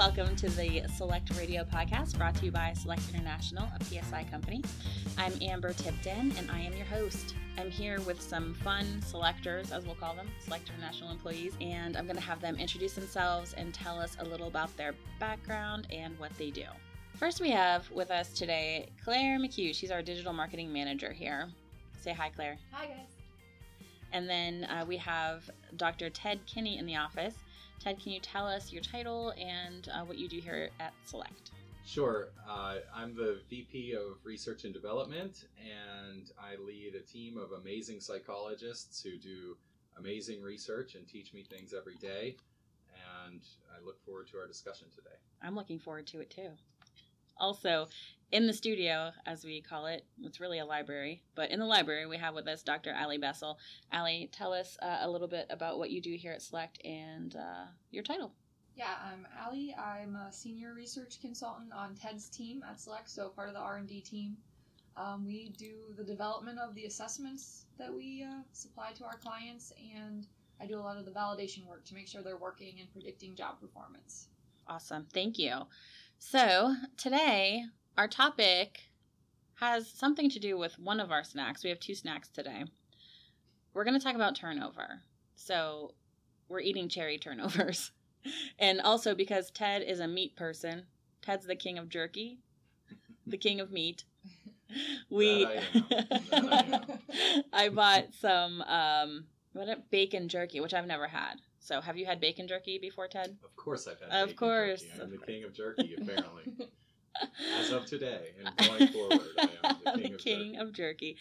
welcome to the Select Radio podcast brought to you by Select International, a PSI company. I'm Amber Tipton and I am your host. I'm here with some fun selectors, as we'll call them, Select International employees, and I'm going to have them introduce themselves and tell us a little about their background and what they do. First, we have with us today Claire McHugh. She's our digital marketing manager here. Say hi, Claire. Hi, guys. And then uh, we have Dr. Ted Kinney in the office. Ted, can you tell us your title and uh, what you do here at Select? Sure. Uh, I'm the VP of Research and Development, and I lead a team of amazing psychologists who do amazing research and teach me things every day. And I look forward to our discussion today. I'm looking forward to it too. Also, in the studio, as we call it, it's really a library, but in the library we have with us Dr. Alli Besl. Alli, tell us uh, a little bit about what you do here at Select and uh, your title. Yeah, I'm Alli. I'm a senior research consultant on Ted's team at Select, so part of the R&D team. Um, we do the development of the assessments that we uh, supply to our clients, and I do a lot of the validation work to make sure they're working and predicting job performance. Awesome. Thank you. So, today our topic has something to do with one of our snacks. We have two snacks today. We're going to talk about turnover. So, we're eating cherry turnovers. and also because Ted is a meat person, Ted's the king of jerky, the king of meat. We That I am. That I I bought some um what a bacon jerky, which I've never had. So, have you had bacon jerky before, Ted? Of course, I've had. Of bacon course. jerky. I'm the king of jerky, apparently. As of today, and going forward, I am the king, the of, king jerky. of jerky.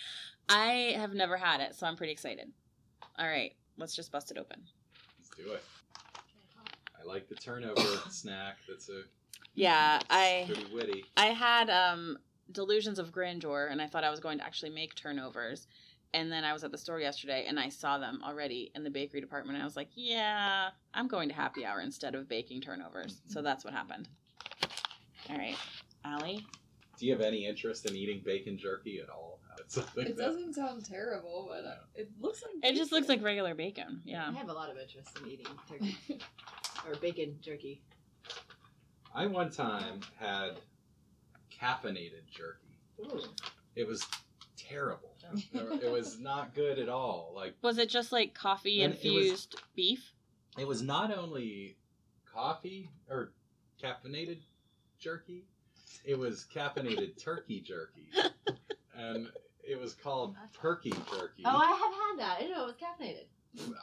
I have never had it, so I'm pretty excited. All right, let's just bust it open. Let's do it. I like the turnover snack. That's a Yeah, I pretty witty. I had um delusions of grandeur and I thought I was going to actually make turnovers. And then I was at the store yesterday and I saw them already in the bakery department. And I was like, yeah, I'm going to happy hour instead of baking turnovers. So that's what happened. All right, Alli. Do you have any interest in eating bacon jerky at all? It that- doesn't sound terrible, but uh, it looks like It just looks like regular bacon. Yeah. I have a lot of interest in eating turkey or bacon jerky. I one time had caffeinated jerky. Ooh. It was terrible. It was not good at all. Like Was it just like coffee And it was- infused beef? it was not only coffee or caffeinated jerky, it was caffeinated turkey jerky. And it was called turkey jerky. Oh, I have had that. I didn't know it was caffeinated.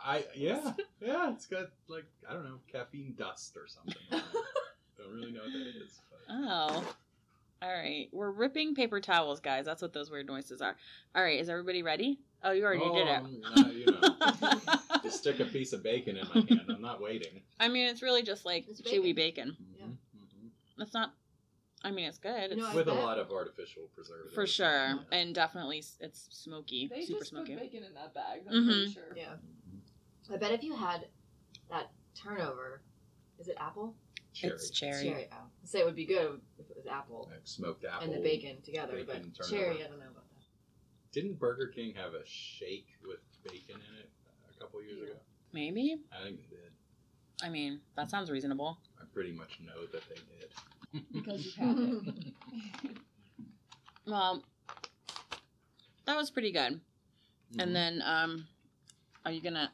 I yeah, yeah, it's got like I don't know, caffeine dust or something. on it. don't really know what that is. But. Oh. All right. We're ripping paper towels, guys. That's what those weird noises are. All right. Is everybody ready? Oh, you already did it. Oh, no, you know, just stick a piece of bacon in my hand. I'm not waiting. I mean, it's really just like It's chewy bacon. Yeah. Mhm, mhm. It's not. I mean, it's good. It's No, I With a lot of artificial preservatives. for sure, and definitely it's smoky, They super just smoky. put bacon in that bag. I'm Mhm. pretty sure. Yeah. I bet if you had that turnover, is it apple? Cherry. It's cherry. Cherry. Oh. I say it would be good if it was apple Like smoked apple. and the bacon together, bacon but turnover. cherry, I don't know about that. Didn't Burger King have a shake with bacon in it a couple years ago? Maybe. I think they did. I mean, that sounds reasonable. I pretty much know that they did. Because you've had it. Well, that was pretty good. Mhm. And then, um, are you gonna?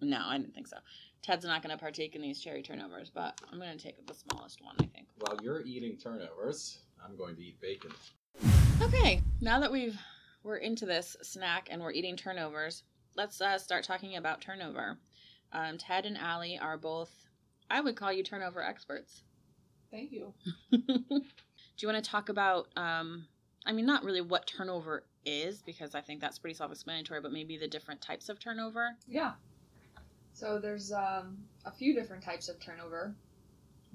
No, I didn't think so. Ted's not gonna partake in these cherry turnovers, but I'm gonna take the smallest one. I think. While you're eating turnovers, I'm going to eat bacon. Okay, now that we've we're into this snack and we're eating turnovers, let's uh, start talking about turnover. Um, Ted and Alli are both, I would call you turnover experts. Thank you. Do you want to talk about? Um, I mean, not really what turnover is because I think that's pretty self-explanatory, but maybe the different types of turnover. Yeah. So there's um, a few different types of turnover.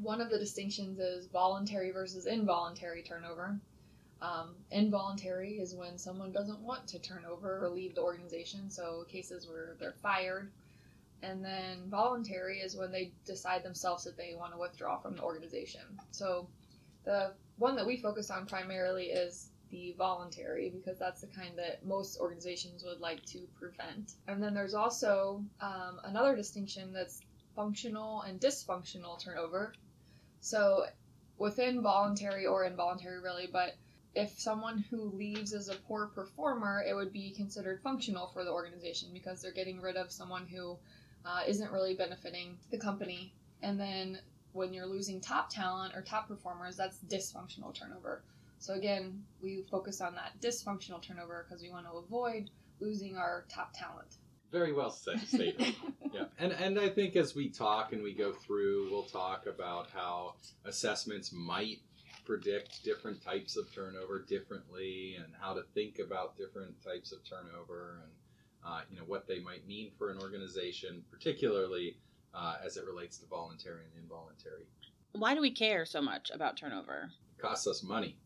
One of the distinctions is voluntary versus involuntary turnover. Um, involuntary is when someone doesn't want to turn over or leave the organization, so cases where they're fired. And then voluntary is when they decide themselves that they want to withdraw from the organization. So the one that we focus on primarily is the voluntary because that's the kind that most organizations would like to prevent. And then there's also um, another distinction that's functional and dysfunctional turnover. So within voluntary or involuntary, really, but if someone who leaves as a poor performer, it would be considered functional for the organization because they're getting rid of someone who uh, not really benefiting the company. And then when you're losing top talent or top performers, that's dysfunctional turnover. So again, we focus on that dysfunctional turnover because we want to avoid losing our top talent. Very well said, stated. yeah, and and I think as we talk and we go through, we'll talk about how assessments might predict different types of turnover differently, and how to think about different types of turnover, and uh, you know what they might mean for an organization, particularly uh, as it relates to voluntary and involuntary. Why do we care so much about turnover? It costs us money.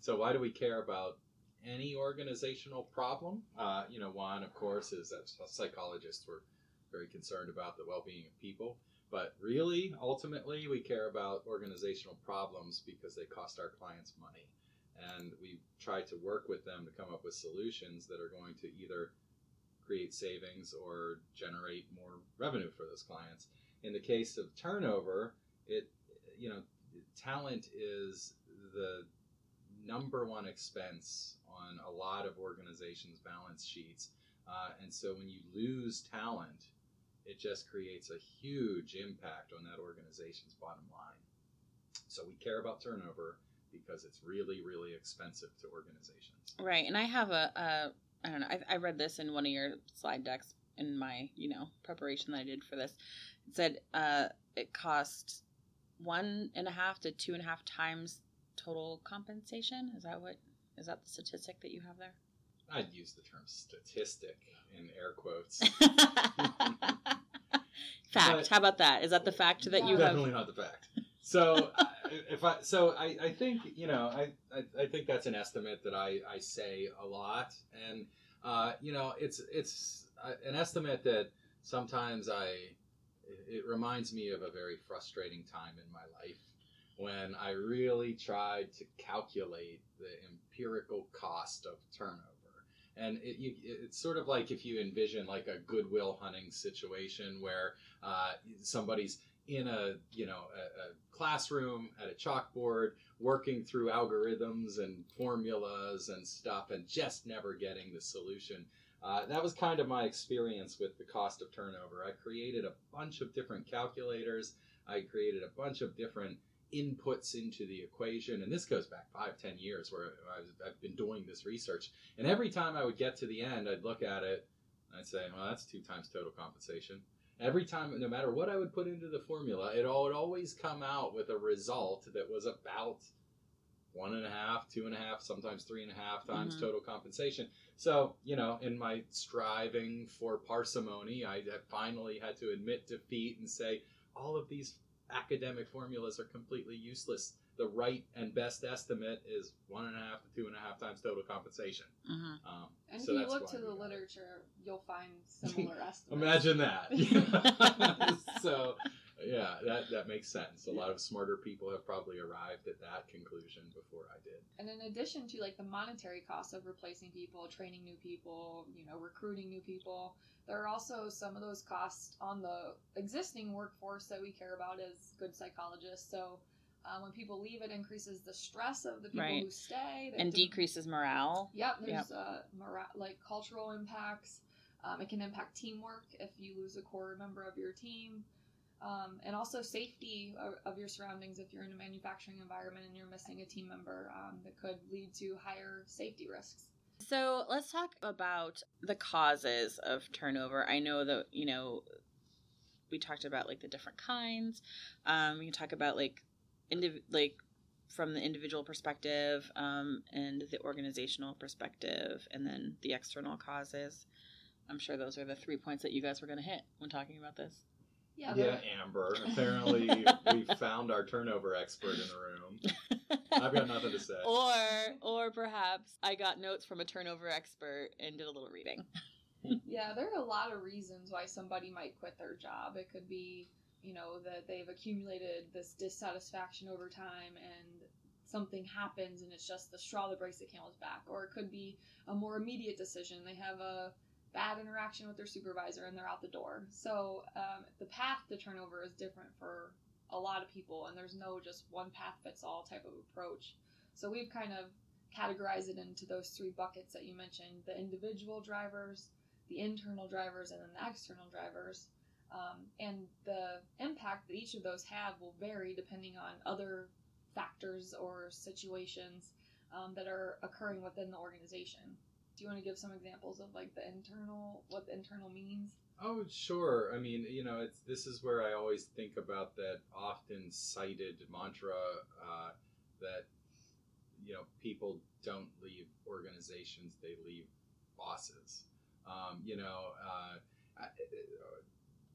So why do we care about any organizational problem. Uh, you know, one, of course, is that psychologists were very concerned about the well being of people. But really, ultimately, we care about organizational problems because they cost our clients money. And we try to work with them to come up with solutions that are going to either create savings or generate more revenue for those clients. In the case of turnover, it, you know, talent is the number one expense on a lot of organizations' balance sheets. Uh, and so when you lose talent, it just creates a huge impact on that organization's bottom line. So we care about turnover because it's really, really expensive to organizations. Right. And I have a, a I don't know, I, I read this in one of your slide decks in my, you know, preparation that I did for this. It said uh, it cost one and a half to two and a half times total compensation. Is that what is that the statistic that you have there? I'd use the term statistic in air quotes. fact. But How about that? Is that the fact that you definitely have? Definitely not the fact. So if I so I, I think you know I, I, I think that's an estimate that I, I say a lot and uh, you know it's it's uh, an estimate that sometimes I it reminds me of a very frustrating time in my life when I really tried to calculate the empirical cost of turnover. And it, you, it's sort of like if you envision like a goodwill hunting situation where uh, somebody's in a you know a, a, classroom at a chalkboard working through algorithms and formulas and stuff and just never getting the solution. Uh, that was kind of my experience with the cost of turnover. I created a bunch of different calculators. I created a bunch of different inputs into the equation. And this goes back five, ten years where I've been doing this research. And every time I would get to the end, I'd look at it and I'd say, well, that's two times total compensation. Every time, no matter what I would put into the formula, it would always come out with a result that was about one and a half, two and a half, sometimes three and a half times mm-hmm. total compensation. So, you know, in my striving for parsimony, I finally had to admit defeat and say, all of these academic formulas are completely useless. The right and best estimate is one and a half to two and a half times total compensation. Mm-hmm. Um, and so if you look to the literature, you'll find similar estimates. Imagine that. so, yeah, that, that makes sense. A lot of smarter people have probably arrived at that conclusion before I did. And in addition to like the monetary costs of replacing people, training new people, you know, recruiting new people, there are also some of those costs on the existing workforce that we care about as good psychologists. So uh, when people leave, it increases the stress of the people right. who stay, and decreases morale. Yep, there's yep. Uh, mora- like cultural impacts. Um, it can impact teamwork if you lose a core member of your team. Um, and also safety of, your surroundings if you're in a manufacturing environment and you're missing a team member um, that could lead to higher safety risks. So let's talk about the causes of turnover. I know that, you know, we talked about like the different kinds. Um, we can talk about like, indiv- like from the individual perspective um, and the organizational perspective, and then the external causes. I'm sure those are the three points that you guys were going to hit when talking about this. Yeah, yeah Amber. Apparently, we found our turnover expert in the room. I've got nothing to say. Or, or perhaps I got notes from a turnover expert and did a little reading. Hmm. yeah, there are a lot of reasons why somebody might quit their job. It could be, you know, that they've accumulated this dissatisfaction over time and something happens and it's just the straw that breaks the camel's back. Or it could be a more immediate decision. They have a bad interaction with their supervisor and they're out the door. So um, the path to turnover is different for a lot of people, and there's no just one path fits all type of approach. So we've kind of categorized it into those three buckets that you mentioned: the individual drivers, the internal drivers, and then the external drivers. Um, and the impact that each of those have will vary depending on other factors or situations um, that are occurring within the organization. Do you want to give some examples of like the internal, what the internal means? Oh, sure. I mean, you know, it's this is where I always think about that often cited mantra uh, that you know people don't leave organizations; they leave bosses. Um, you know, uh,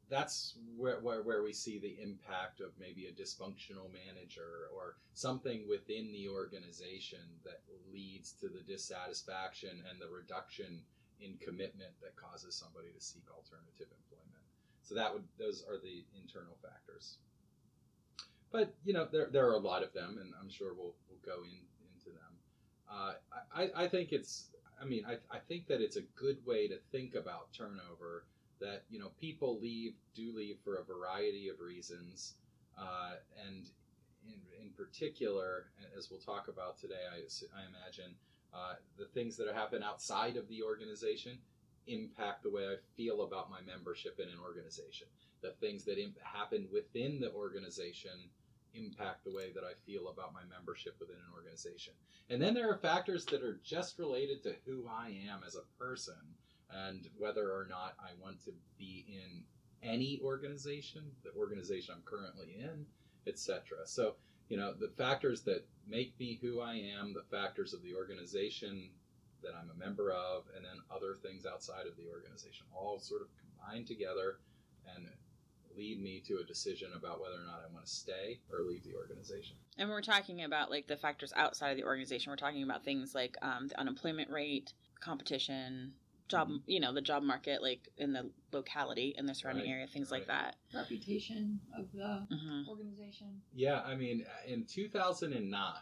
that's where, where, where we see the impact of maybe a dysfunctional manager or something within the organization that leads to the dissatisfaction and the reduction in commitment that causes somebody to seek alternative employment. So that would those are the internal factors. But you know there, there are a lot of them, and I'm sure we'll we'll go in into them. Uh, I, I think it's I mean I, I think that it's a good way to think about turnover that you know people leave do leave for a variety of reasons, uh, and in, in particular, as we'll talk about today, I, I imagine uh, the things that happen outside of the organization impact the way I feel about my membership in an organization. The things that imp- happen within the organization impact the way that I feel about my membership within an organization. And then there are factors that are just related to who I am as a person and whether or not I want to be in any organization, the organization I'm currently in, etc. So, you know, the factors that make me who I am, the factors of the organization that I'm a member of, and then other things outside of the organization all sort of combine together and lead me to a decision about whether or not I want to stay or leave the organization. And we're talking about like the factors outside of the organization. We're talking about things like um, the unemployment rate, competition, job mm-hmm. you know the job market like in the locality in the surrounding right. area things right. like that reputation of the mm-hmm. organization yeah i mean in 2009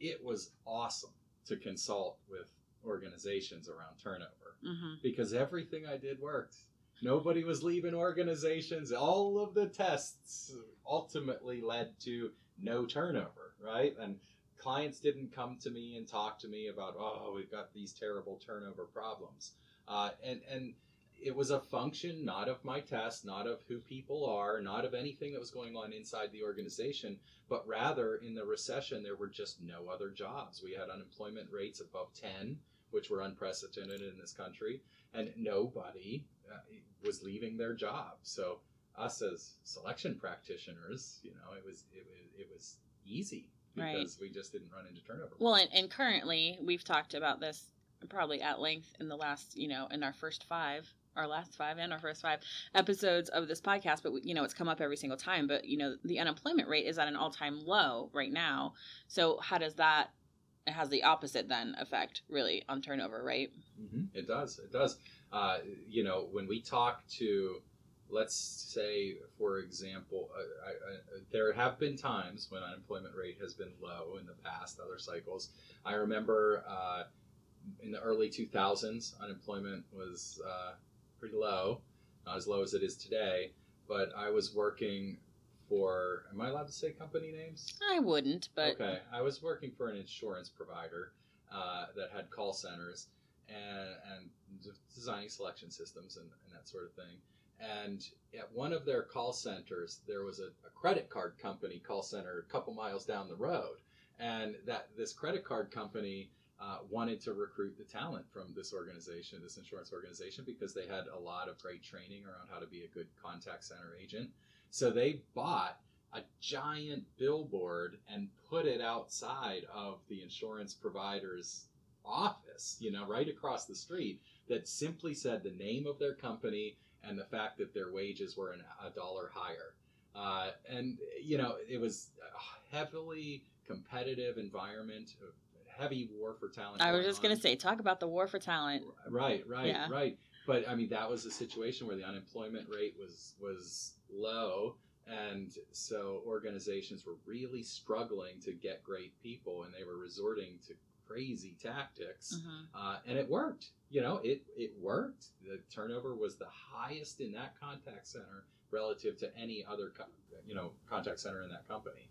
it was awesome to consult with organizations around turnover mm-hmm. because everything i did worked nobody was leaving organizations all of the tests ultimately led to no turnover right and clients didn't come to me and talk to me about, oh, we've got these terrible turnover problems. Uh, and, and it was a function not of my test, not of who people are, not of anything that was going on inside the organization, but rather in the recession, there were just no other jobs. We had unemployment rates above 10, which were unprecedented in this country, and nobody uh, was leaving their job. So, us as selection practitioners, you know, it was it, it was easy because right. we just didn't run into turnover. Well, and, and currently we've talked about this probably at length in the last, you know, in our first five our last five and our first five episodes of this podcast, but you know it's come up every single time. But you know the unemployment rate is at an all-time low right now. So how does that? It has the opposite then effect really on turnover, right? Mm-hmm. It does. It does. Uh, you know when we talk to let's say, for example, uh, I, I, there have been times when unemployment rate has been low in the past, other cycles. I remember uh, in the early 2000s, unemployment was uh, pretty low, not as low as it is today. But I was working for, am I allowed to say company names? I wouldn't, but. Okay. I was working for an insurance provider uh, that had call centers and, and designing selection systems and, and that sort of thing and at one of their call centers, there was a, a, credit card company call center a couple miles down the road. And that this credit card company uh, wanted to recruit the talent from this organization, this insurance organization, because they had a lot of great training around how to be a good contact center agent. So they bought a giant billboard and put it outside of the insurance provider's office, you know, right across the street, that simply said the name of their company and the fact that their wages were an, a dollar higher. Uh, and, you know, it was a heavily competitive environment, heavy war for talent. I was just going to say, talk about the war for talent. Right, right, yeah. right. But I mean, that was a situation where the unemployment rate was was low, and so organizations were really struggling to get great people, and they were resorting to crazy tactics, mm-hmm. uh, and it worked. You know, it it worked. The turnover was the highest in that contact center relative to any other co- you know contact center in that company.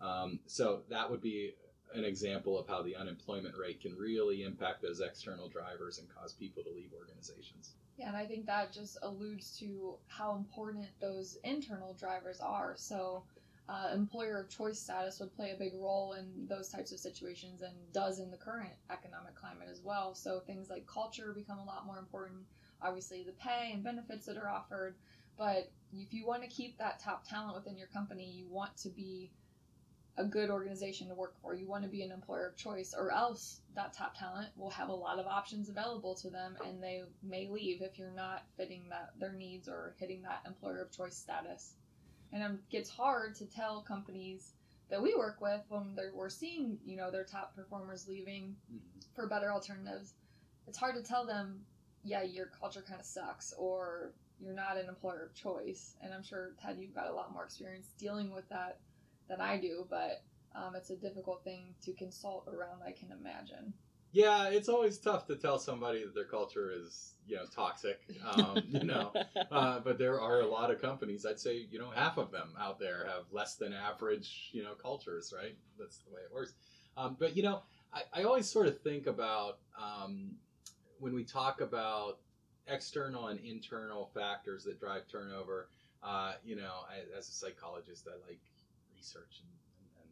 Um, so that would be an example of how the unemployment rate can really impact those external drivers and cause people to leave organizations. Yeah, and I think that just alludes to how important those internal drivers are. So, uh, employer of choice status would play a big role in those types of situations and does in the current economic climate as well. So, things like culture become a lot more important. Obviously, the pay and benefits that are offered. But if you want to keep that top talent within your company, you want to be a good organization to work for. You want to be an employer of choice, or else that top talent will have a lot of options available to them, and they may leave if you're not fitting that their needs or hitting that employer of choice status. And it gets hard to tell companies that we work with when they're, we're seeing you know their top performers leaving for better alternatives. It's hard to tell them, yeah, your culture kind of sucks, or you're not an employer of choice. And I'm sure Ted, you've got a lot more experience dealing with that than I do, but um, it's a difficult thing to consult around, I can imagine. Yeah, it's always tough to tell somebody that their culture is, you know, toxic. Um, you know, uh, but there are a lot of companies. I'd say, you know, half of them out there have less than average, you know, cultures. Right? That's the way it works. Um, but you know, I, I always sort of think about um, when we talk about external and internal factors that drive turnover. Uh, you know, I, as a psychologist, I like research and, and, and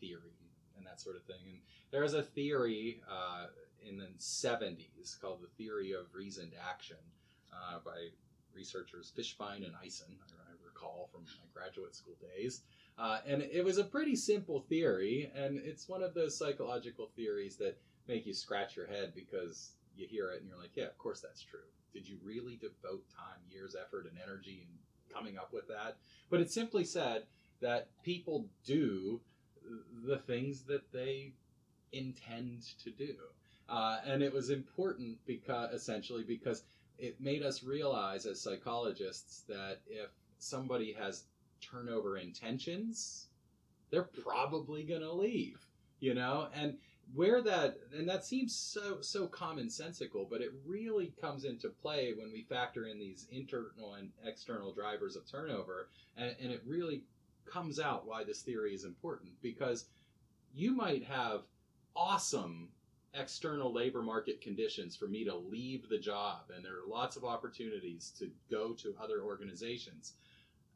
theory and that sort of thing. And there is a theory uh, in the 70s called the theory of reasoned action uh, by researchers Fishbein and Ajzen, I recall from my graduate school days. Uh, and it was a pretty simple theory, and it's one of those psychological theories that make you scratch your head because you hear it and you're like, yeah, of course that's true. Did you really devote time, years, effort, and energy in coming up with that? But it simply said that people do the things that they intend to do. Uh, and it was important because essentially because it made us realize as psychologists that if somebody has turnover intentions, they're probably going to leave, you know? And where that and that seems so so commonsensical, but it really comes into play when we factor in these internal and external drivers of turnover, and, and it really comes out why this theory is important because you might have awesome external labor market conditions for me to leave the job and there are lots of opportunities to go to other organizations.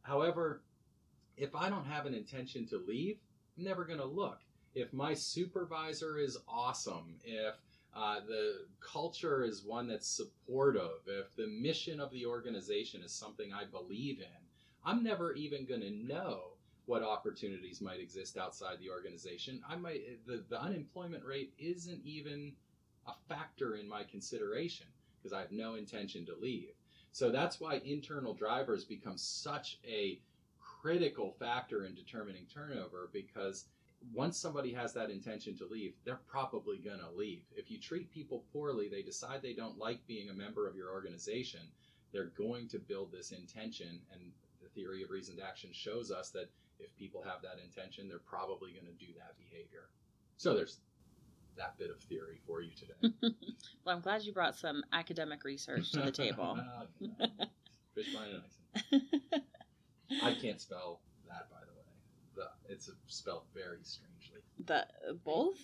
However if i don't have an intention to leave i'm never going to look. If my supervisor is awesome if uh, the culture is one that's supportive if the mission of the organization is something i believe in i'm never even going to know what opportunities might exist outside the organization. I might the, the unemployment rate isn't even a factor in my consideration because I have no intention to leave. So that's why internal drivers become such a critical factor in determining turnover because once somebody has that intention to leave, they're probably going to leave. If you treat people poorly, they decide they don't like being a member of your organization, they're going to build this intention. And the theory of reasoned action shows us that if people have that intention, they're probably going to do that behavior. So there's that bit of theory for you today. well, I'm glad you brought some academic research to the table. Ah, Fishbein and Ajzen. I can't spell that, by the way. The, it's spelled very strangely. The both,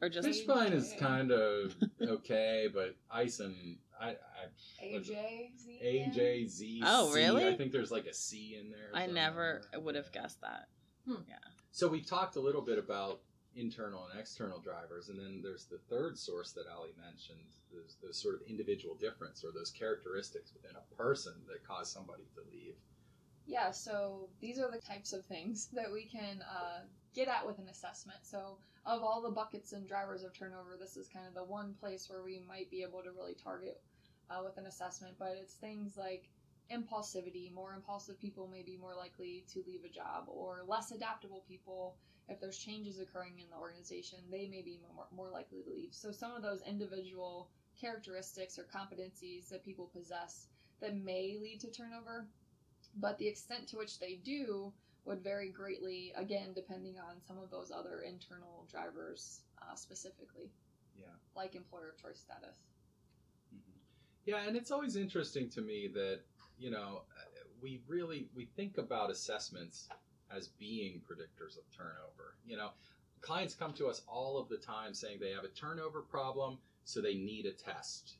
or just Fishbein is kind of okay, but Ajzen, I, I AJ AJZ. Oh, really? I think there's like a C in there. I never would have guessed that. Yeah. So we've talked a little bit about internal and external drivers, and then there's the third source that Alli mentioned, those, those sort of individual difference or those characteristics within a person that cause somebody to leave. Yeah, so these are the types of things that we can uh, get at with an assessment. So, of all the buckets and drivers of turnover, this is kind of the one place where we might be able to really target uh, with an assessment. But it's things like impulsivity. More impulsive people may be more likely to leave a job, or less adaptable people, if there's changes occurring in the organization, they may be more, more likely to leave. So, some of those individual characteristics or competencies that people possess that may lead to turnover, but the extent to which they do would vary greatly, again, depending on some of those other internal drivers uh, specifically. Yeah. Like employer of choice status. Yeah, and it's always interesting to me that, you know, we really we think about assessments as being predictors of turnover. You know, clients come to us all of the time saying they have a turnover problem, so they need a test.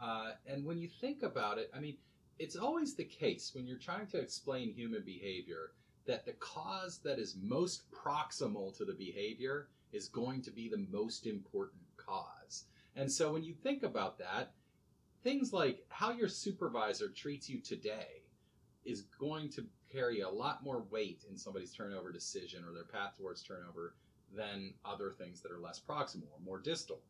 Uh, and when you think about it, I mean, it's always the case when you're trying to explain human behavior that the cause that is most proximal to the behavior is going to be the most important cause. And so when you think about that, things like how your supervisor treats you today is going to carry a lot more weight in somebody's turnover decision or their path towards turnover than other things that are less proximal or more distal.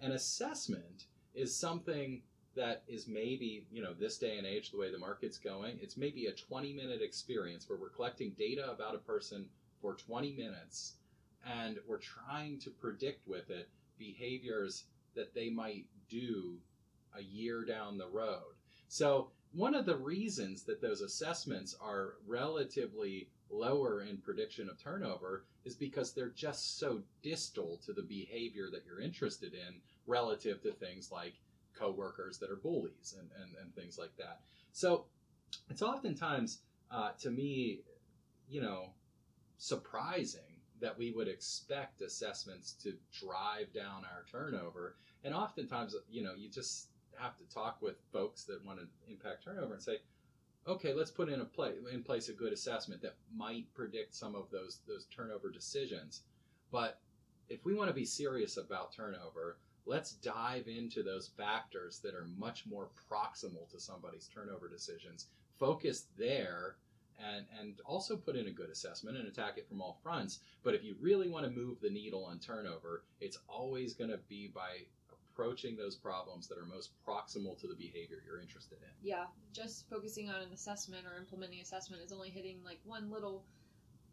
An assessment is something that is maybe, you know, this day and age, the way the market's going, it's maybe a 20 minute experience where we're collecting data about a person for 20 minutes and we're trying to predict with it behaviors that they might do a year down the road. So, one of the reasons that those assessments are relatively lower in prediction of turnover is because they're just so distal to the behavior that you're interested in relative to things like coworkers that are bullies and, and, and things like that. So it's oftentimes, uh, to me, you know, surprising that we would expect assessments to drive down our turnover. And oftentimes, you know, you just have to talk with folks that want to impact turnover and say, okay, let's put in a play in place a good assessment that might predict some of those those turnover decisions. But if we want to be serious about turnover, let's dive into those factors that are much more proximal to somebody's turnover decisions. Focus there and and also put in a good assessment and attack it from all fronts. But if you really want to move the needle on turnover, it's always going to be by approaching those problems that are most proximal to the behavior you're interested in. Yeah, just focusing on an assessment or implementing assessment is only hitting like one little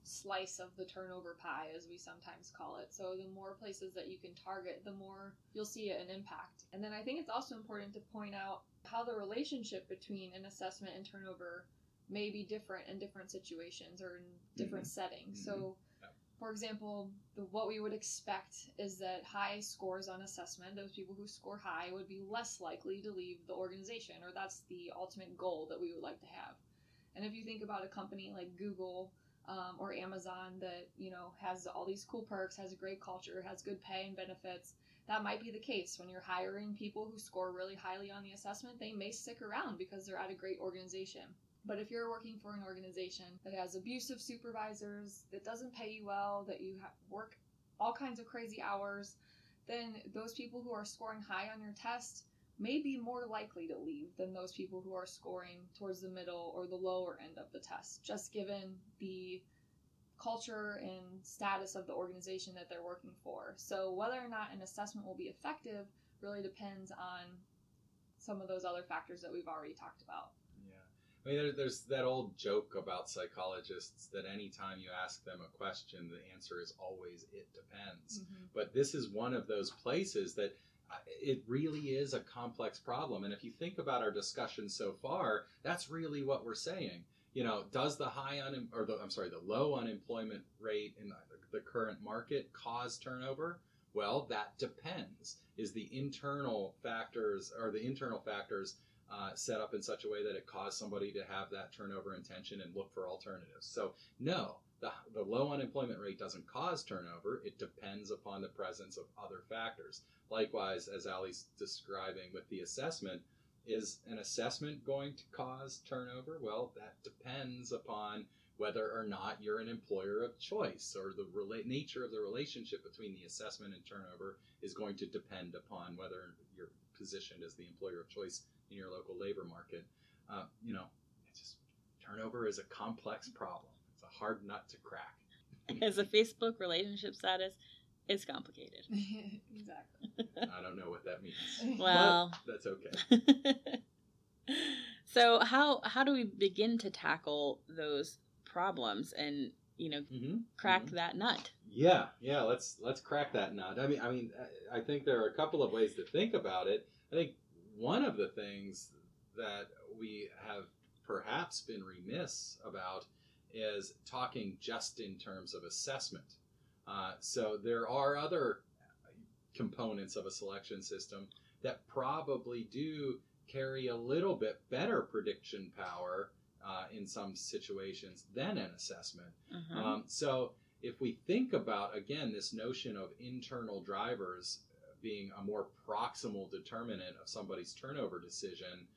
slice of the turnover pie, as we sometimes call it. So the more places that you can target, the more you'll see an impact. And then I think it's also important to point out how the relationship between an assessment and turnover may be different in different situations or in different mm-hmm. settings. Mm-hmm. So for example, the, what we would expect is that high scores on assessment, those people who score high, would be less likely to leave the organization, or that's the ultimate goal that we would like to have. And if you think about a company like Google um, or Amazon that you know has all these cool perks, has a great culture, has good pay and benefits, that might be the case when you're hiring people who score really highly on the assessment. They may stick around because they're at a great organization. But if you're working for an organization that has abusive supervisors, that doesn't pay you well, that you work all kinds of crazy hours, then those people who are scoring high on your test may be more likely to leave than those people who are scoring towards the middle or the lower end of the test, just given the culture and status of the organization that they're working for. So, whether or not an assessment will be effective really depends on some of those other factors that we've already talked about. Yeah. I mean, there, there's that old joke about psychologists that anytime you ask them a question, the answer is always it depends. Mm-hmm. But this is one of those places that it really is a complex problem. And if you think about our discussion so far, that's really what we're saying. You know, does the high un or the I'm sorry, the low unemployment rate in the, current market cause turnover? Well, that depends. Is the internal factors or the internal factors uh, set up in such a way that it caused somebody to have that turnover intention and look for alternatives. So, no, the, the low unemployment rate doesn't cause turnover. It depends upon the presence of other factors. Likewise, as Alli's describing with the assessment, is an assessment going to cause turnover? Well, that depends upon whether or not you're an employer of choice or the rela- nature of the relationship between the assessment and turnover is going to depend upon whether you're positioned as the employer of choice in your local labor market. Uh, you know, it's just turnover is a complex problem. It's a hard nut to crack. As a Facebook relationship status, it's complicated. exactly. I don't know what that means. Well, but that's okay. so how how do we begin to tackle those problems and you know mm-hmm. crack mm-hmm. that nut? Yeah, yeah. Let's let's crack that nut. I mean, I mean, I think there are a couple of ways to think about it. I think one of the things that we have perhaps been remiss about is talking just in terms of assessment. Uh, so there are other components of a selection system that probably do carry a little bit better prediction power uh, in some situations than an assessment. Mhm. Um, so if we think about again this notion of internal drivers being a more proximal determinant of somebody's turnover decision,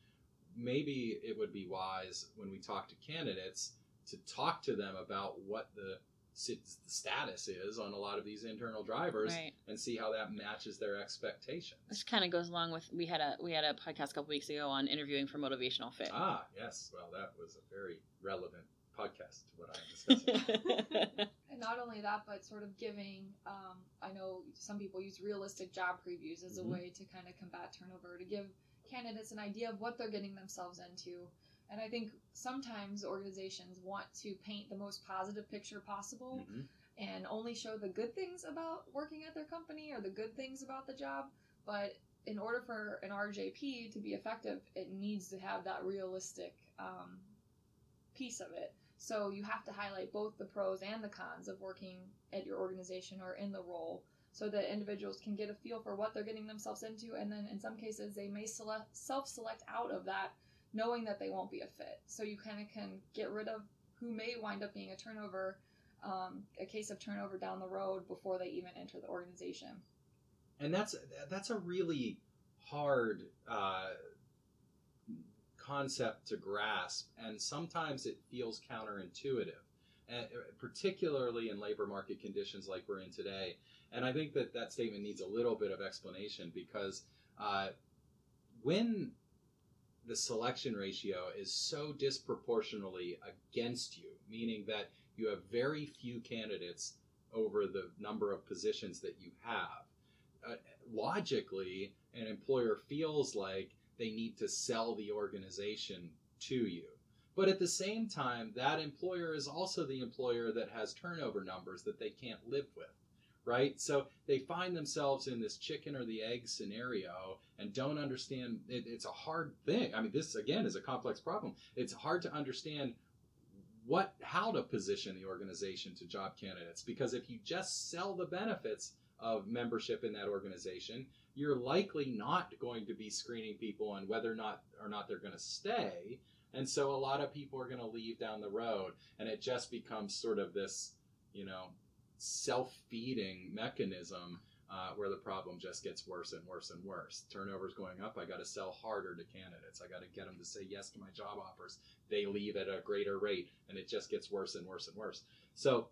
maybe it would be wise when we talk to candidates to talk to them about what the the status is on a lot of these internal drivers right. and see how that matches their expectations. This kind of goes along with we had a we had a podcast a couple weeks ago on interviewing for motivational fit. Ah, yes. Well, that was a very relevant podcast to what I'm discussing. And not only that, but sort of giving, um, I know some people use realistic job previews as Mhm. a way to kind of combat turnover, to give candidates an idea of what they're getting themselves into. And I think sometimes organizations want to paint the most positive picture possible Mhm. and only show the good things about working at their company or the good things about the job. But in order for an RJP to be effective, it needs to have that realistic um, piece of it. So you have to highlight both the pros and the cons of working at your organization or in the role so that individuals can get a feel for what they're getting themselves into. And then in some cases, they may select, self select out of that knowing that they won't be a fit. So you kind of can get rid of who may wind up being a turnover, um, a case of turnover down the road before they even enter the organization. and that's that's a really hard uh, concept to grasp, and sometimes it feels counterintuitive, and particularly in labor market conditions like we're in today. And I think that that statement needs a little bit of explanation because uh, when the selection ratio is so disproportionately against you, meaning that you have very few candidates over the number of positions that you have uh, logically, an employer feels like they need to sell the organization to you. But at the same time, that employer is also the employer that has turnover numbers that they can't live with, right? So they find themselves in this chicken or the egg scenario and don't understand. It, it's a hard thing. I mean, this again is a complex problem. It's hard to understand what how to position the organization to job candidates because if you just sell the benefits of membership in that organization, you're likely not going to be screening people on whether or not or not they're going to stay. And so a lot of people are going to leave down the road, and it just becomes sort of this, you know, self-feeding mechanism uh, where the problem just gets worse and worse and worse. Turnover's going up. I got to sell harder to candidates. I got to get them to say yes to my job offers. They leave at a greater rate, and it just gets worse and worse and worse. So,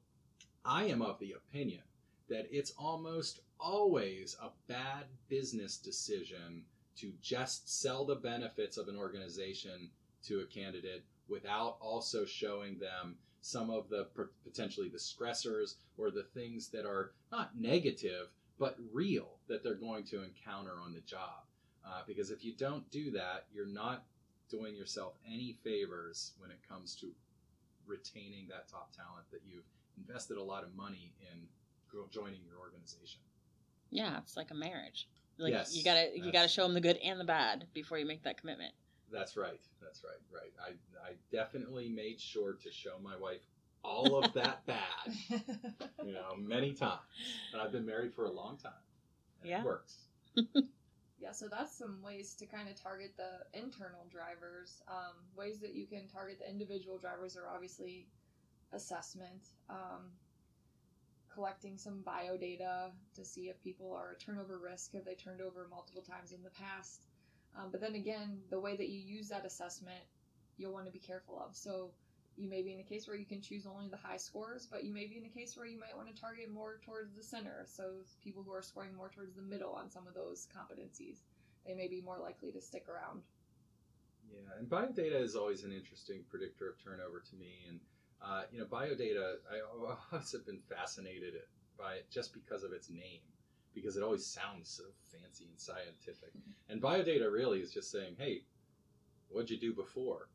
I am of the opinion that it's almost always a bad business decision to just sell the benefits of an organization to a candidate without also showing them some of the potentially the stressors or the things that are not negative but real that they're going to encounter on the job. Uh, because if you don't do that, you're not doing yourself any favors when it comes to retaining that top talent that you've invested a lot of money in joining your organization. Yeah, it's like a marriage. Like Yes, you gotta you gotta show them the good and the bad before you make that commitment. That's right. That's right. Right. I, I definitely made sure to show my wife all of that bad, you know, many times. And I've been married for a long time. And Yeah. It works. Yeah, so that's some ways to kind of target the internal drivers. Um, ways that you can target the individual drivers are obviously assessment, um, collecting some bio data to see if people are a turnover risk, have they turned over multiple times in the past. Um, but then again, the way that you use that assessment, you'll want to be careful of. So you may be in a case where you can choose only the high scores, but you may be in a case where you might want to target more towards the center. So people who are scoring more towards the middle on some of those competencies, they may be more likely to stick around. Yeah, and bio data is always an interesting predictor of turnover to me. And uh, you know, bio data, I always have been fascinated by it just because of its name, because it always sounds so fancy and scientific. And biodata really is just saying, hey, what'd you do before?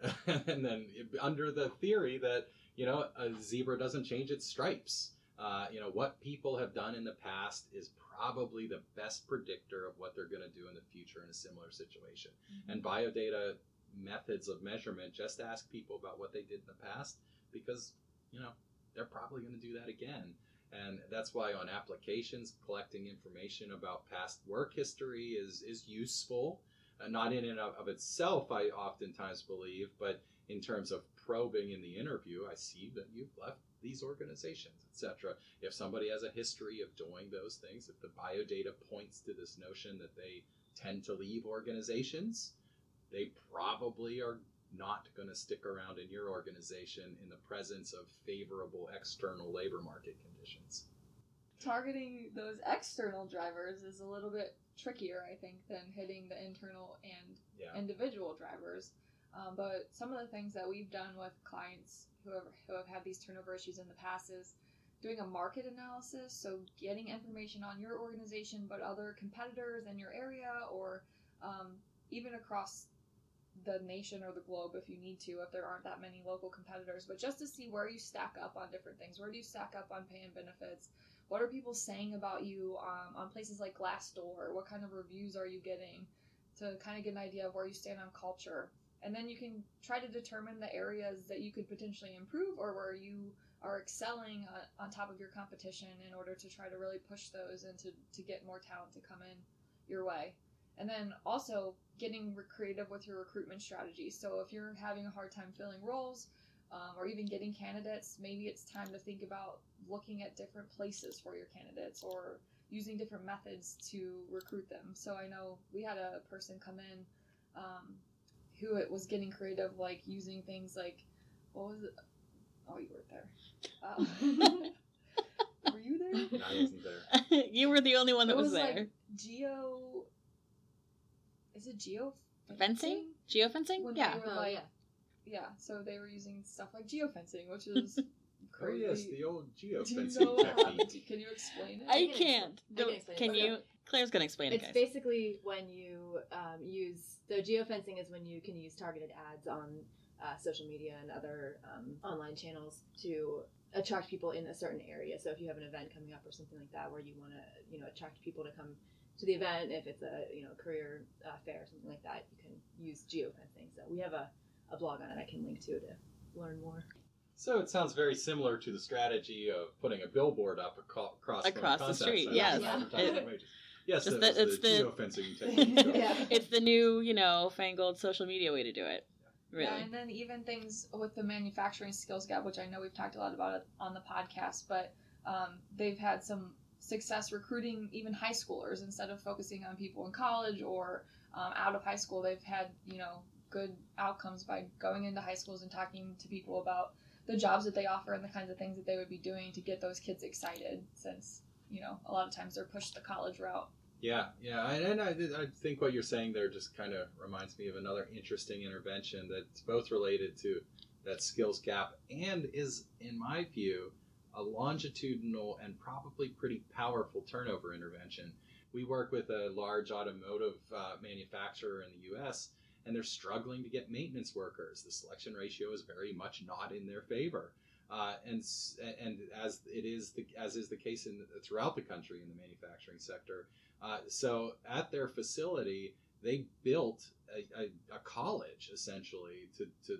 and then under the theory that you know a zebra doesn't change its stripes. Uh, you know what people have done in the past is probably the best predictor of what they're going to do in the future in a similar situation. And biodata methods of measurement just ask people about what they did in the past because, you know, they're probably going to do that again. And that's why on applications, collecting information about past work history is, is useful. uh, not in and of, itself, I oftentimes believe, but in terms of probing in the interview, I see that you've left these organizations, etc. If somebody has a history of doing those things, if the biodata points to this notion that they tend to leave organizations, they probably are not going to stick around in your organization in the presence of favorable external labor market conditions. Targeting those external drivers is a little bit trickier, I think, than hitting the internal and Yeah. individual drivers. Um, but some of the things that we've done with clients who have, who have had these turnover issues in the past is doing a market analysis. So getting information on your organization, but other competitors in your area, or um, even across the nation or the globe if you need to, if there aren't that many local competitors. But just to see where you stack up on different things. Where do you stack up on pay and benefits? What are people saying about you um, on places like Glassdoor? What kind of reviews are you getting? To kind of get an idea of where you stand on culture and then you can try to determine the areas that you could potentially improve or where you are excelling on, on top of your competition in order to try to really push those and to, to get more talent to come in your way and then also getting creative with your recruitment strategy so if you're having a hard time filling roles um, or even getting candidates maybe it's time to think about looking at different places for your candidates or using different methods to recruit them so i know we had a person come in um, who it was getting creative, like using things like what was it? Oh, you weren't there. Uh, were you there? No, I wasn't there. you were the only one that It was, was there. like geo. Is it geo Fencing? Geofencing? When Yeah. they were Oh, like, yeah. yeah. So they were using stuff like geofencing, which is Oh crazy. yes, the old Do you geofencing know how, technique. can you explain it? I can can't. explain- I can Don't- explain it. Can Okay. you? Claire's gonna explain it, It's basically when you um, use so geofencing is when you can use targeted ads on uh, social media and other um, online channels to attract people in a certain area. So if you have an event coming up or something like that, where you want to you know attract people to come to the event, if it's a you know career uh, fair or something like that, you can use geofencing. So we have a, a blog on it. I can link to to learn more. So it sounds very similar to the strategy of putting a billboard up across Across the contact street, center yes. Yeah. It- Yes, Just that's that the, it's the- geofencing technique. Yeah. It's the new, you know, fangled social media way to do it. Really. Yeah, and then even things with the manufacturing skills gap, which I know we've talked a lot about on the podcast, but um, they've had some success recruiting even high schoolers instead of focusing on people in college or um, out of high school. They've had you know good outcomes by going into high schools and talking to people about the jobs that they offer and the kinds of things that they would be doing to get those kids excited. Since you know a lot of times they're pushed the college route. Yeah, yeah, and, and I, I think what you're saying there just kind of reminds me of another interesting intervention that's both related to that skills gap and is, in my view, a longitudinal and probably pretty powerful turnover intervention. We work with a large automotive uh, manufacturer in the U.S. and they're struggling to get maintenance workers. The selection ratio is very much not in their favor. Uh, and and as it is the as is the case in throughout the country in the manufacturing sector, uh, so at their facility, they built a, a, a college essentially to, to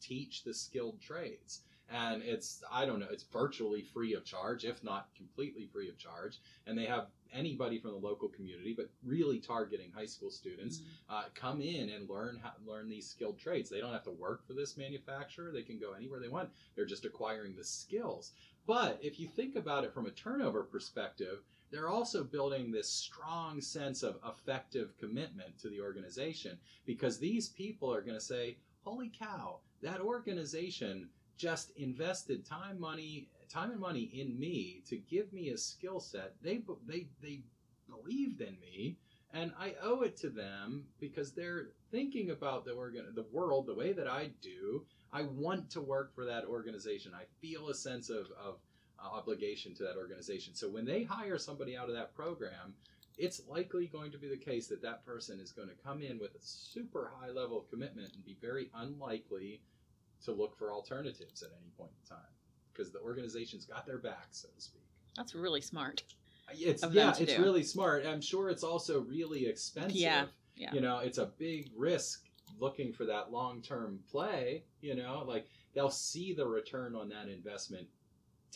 teach the skilled trades. And it's, I don't know, it's virtually free of charge, if not completely free of charge. And they have anybody from the local community, but really targeting high school students, uh, come in and learn how, learn these skilled trades. They don't have to work for this manufacturer. They can go anywhere they want. They're just acquiring the skills. But if you think about it from a turnover perspective, they're also building this strong sense of effective commitment to the organization because these people are going to say, "Holy cow, that organization just invested time, money, time and money in me to give me a skill set. They they they believed in me." And I owe it to them because they're thinking about the organ, the world the way that I do. I want to work for that organization. I feel a sense of, of uh, obligation to that organization. So when they hire somebody out of that program, it's likely going to be the case that that person is going to come in with a super high level of commitment and be very unlikely to look for alternatives at any point in time because the organization's got their back, so to speak. That's really smart. It's yeah, it's do. really smart. I'm sure it's also really expensive. Yeah, yeah. You know, it's a big risk looking for that long-term play, you know, like they'll see the return on that investment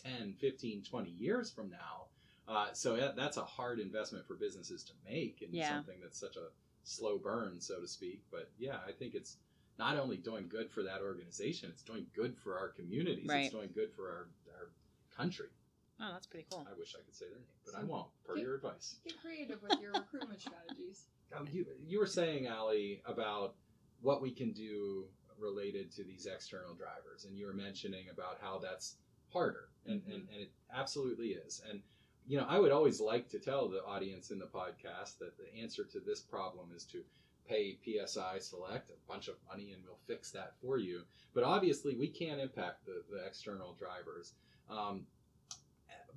10, 15, 20 years from now. Uh, so that, that's a hard investment for businesses to make in Yeah. something that's such a slow burn, so to speak. But yeah, I think it's not only doing good for that organization, it's doing good for our communities. Right. It's doing good for our, our country. Oh, that's pretty cool. I wish I could say their name, but I won't, per your advice. Get creative with your recruitment strategies. Um, you, you were saying, Alli, about what we can do related to these external drivers, and you were mentioning about how that's harder, and, and, and it absolutely is. And you know, I would always like to tell the audience in the podcast that the answer to this problem is to pay PSI Select a bunch of money and we'll fix that for you. But obviously, we can't impact the, the external drivers. Um,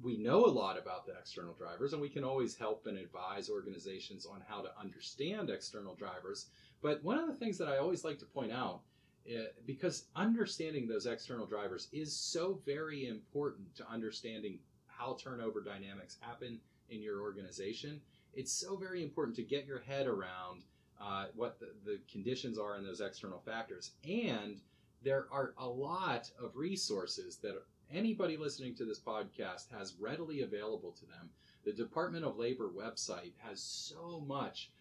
we know a lot about the external drivers, and we can always help and advise organizations on how to understand external drivers. But one of the things that I always like to point out, eh, because understanding those external drivers is so very important to understanding how turnover dynamics happen in your organization, it's so very important to get your head around uh, what the, the conditions are in those external factors. And there are a lot of resources that anybody listening to this podcast has readily available to them. The Department of Labor website has so much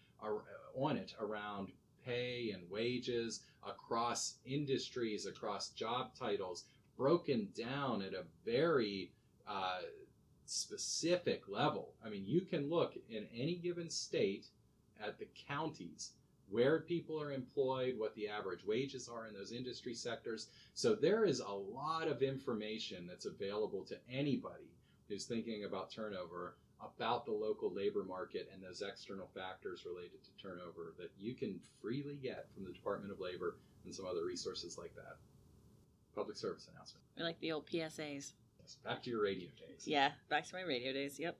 on it around pay and wages across industries, across job titles, broken down at a very uh, specific level. I mean, you can look in any given state at the counties where people are employed, what the average wages are in those industry sectors. So there is a lot of information that's available to anybody who's thinking about turnover about the local labor market and those external factors related to turnover that you can freely get from the Department of Labor and some other resources like that. Public service announcement. I like the old PSAs. Yes, back to your radio days. Yeah, back to my radio days. Yep.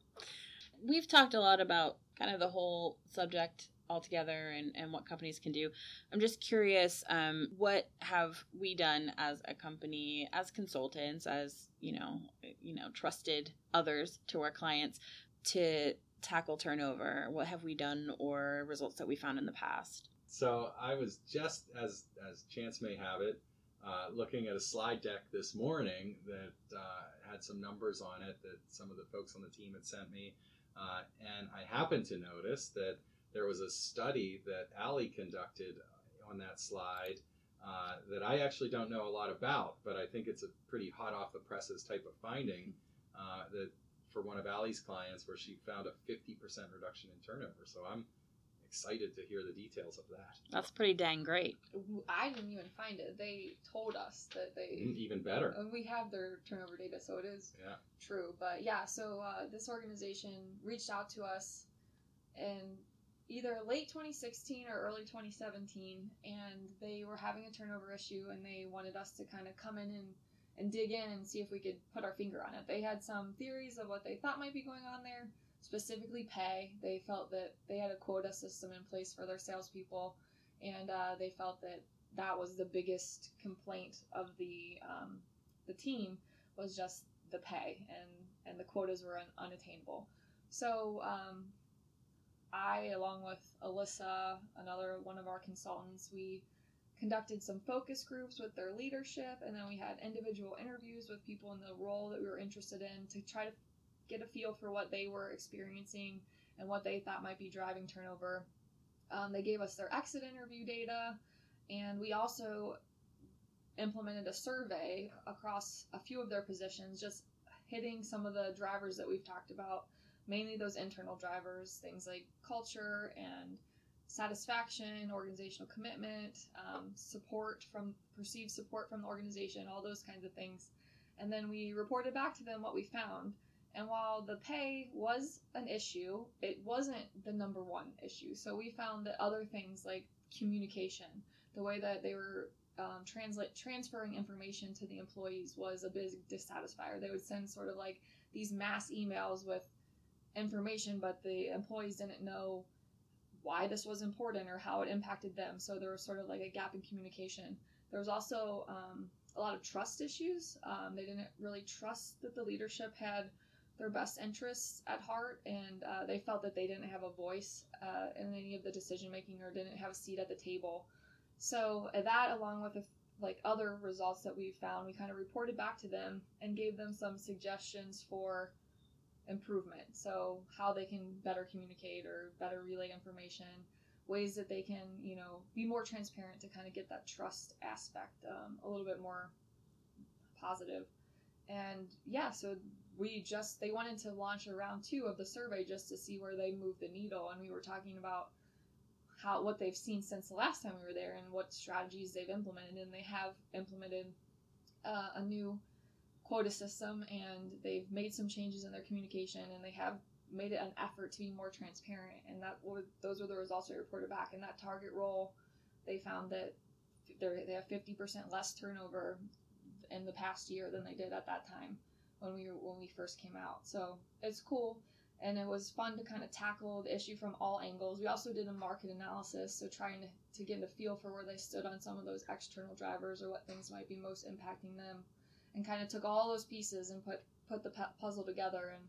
We've talked a lot about kind of the whole subject altogether and, and what companies can do. I'm just curious, um, what have we done as a company, as consultants, as you know, you know, trusted others to our clients to tackle turnover? What have we done or results that we found in the past? So I was just as as chance may have it, uh, looking at a slide deck this morning that uh, had some numbers on it that some of the folks on the team had sent me, uh, and I happened to notice that there was a study that Alli conducted on that slide uh, that I actually don't know a lot about, but I think it's a pretty hot off the presses type of finding uh, that for one of Alli's clients where she found a 50% reduction in turnover. So I'm excited to hear the details of that. That's pretty dang great. I didn't even find it. They told us that they. Mm, Even better. We have their turnover data, so it is Yeah. true. But yeah, so uh, this organization reached out to us in either late 2016 or early 2017, and they were having a turnover issue, and they wanted us to kind of come in and, and dig in and see if we could put our finger on it. They had some theories of what they thought might be going on there, specifically pay. They felt that they had a quota system in place for their salespeople, and uh, they felt that that was the biggest complaint of the um, the team was just the pay and and the quotas were un- unattainable. So um, I, along with Alyssa, another one of our consultants, we conducted some focus groups with their leadership, and then we had individual interviews with people in the role that we were interested in to try to get a feel for what they were experiencing and what they thought might be driving turnover. Um, they gave us their exit interview data, and we also implemented a survey across a few of their positions, just hitting some of the drivers that we've talked about, mainly those internal drivers, things like culture and satisfaction, organizational commitment, um, support from perceived support from the organization, all those kinds of things. And then we reported back to them what we found. And while the pay was an issue, it wasn't the number one issue. So we found that other things like communication, the way that they were um, translate transferring information to the employees was a big dissatisfier. They would send sort of like these mass emails with information, but the employees didn't know why this was important or how it impacted them. So there was sort of like a gap in communication. There was also um, a lot of trust issues. Um, they didn't really trust that the leadership had their best interests at heart, and uh, they felt that they didn't have a voice uh, in any of the decision making or didn't have a seat at the table. So uh, that, along with like other results that we found, we kind of reported back to them and gave them some suggestions for improvement. So how they can better communicate or better relay information. ways that they can, you know, be more transparent to kind of get that trust aspect um, a little bit more positive. And yeah, so we just they wanted to launch a round two of the survey just to see where they moved the needle, and we were talking about how what they've seen since the last time we were there and what strategies they've implemented, and they have implemented uh, a new quota system and they've made some changes in their communication and they have made it an effort to be more transparent. And that were, those were the results they reported back. In that target role they found that they have 50% less turnover in the past year than they did at that time when we when we first came out. So it's cool. And it was fun to kind of tackle the issue from all angles. We also did a market analysis so trying to, to get a feel for where they stood on some of those external drivers or what things might be most impacting them. And kind of took all those pieces and put put the puzzle together and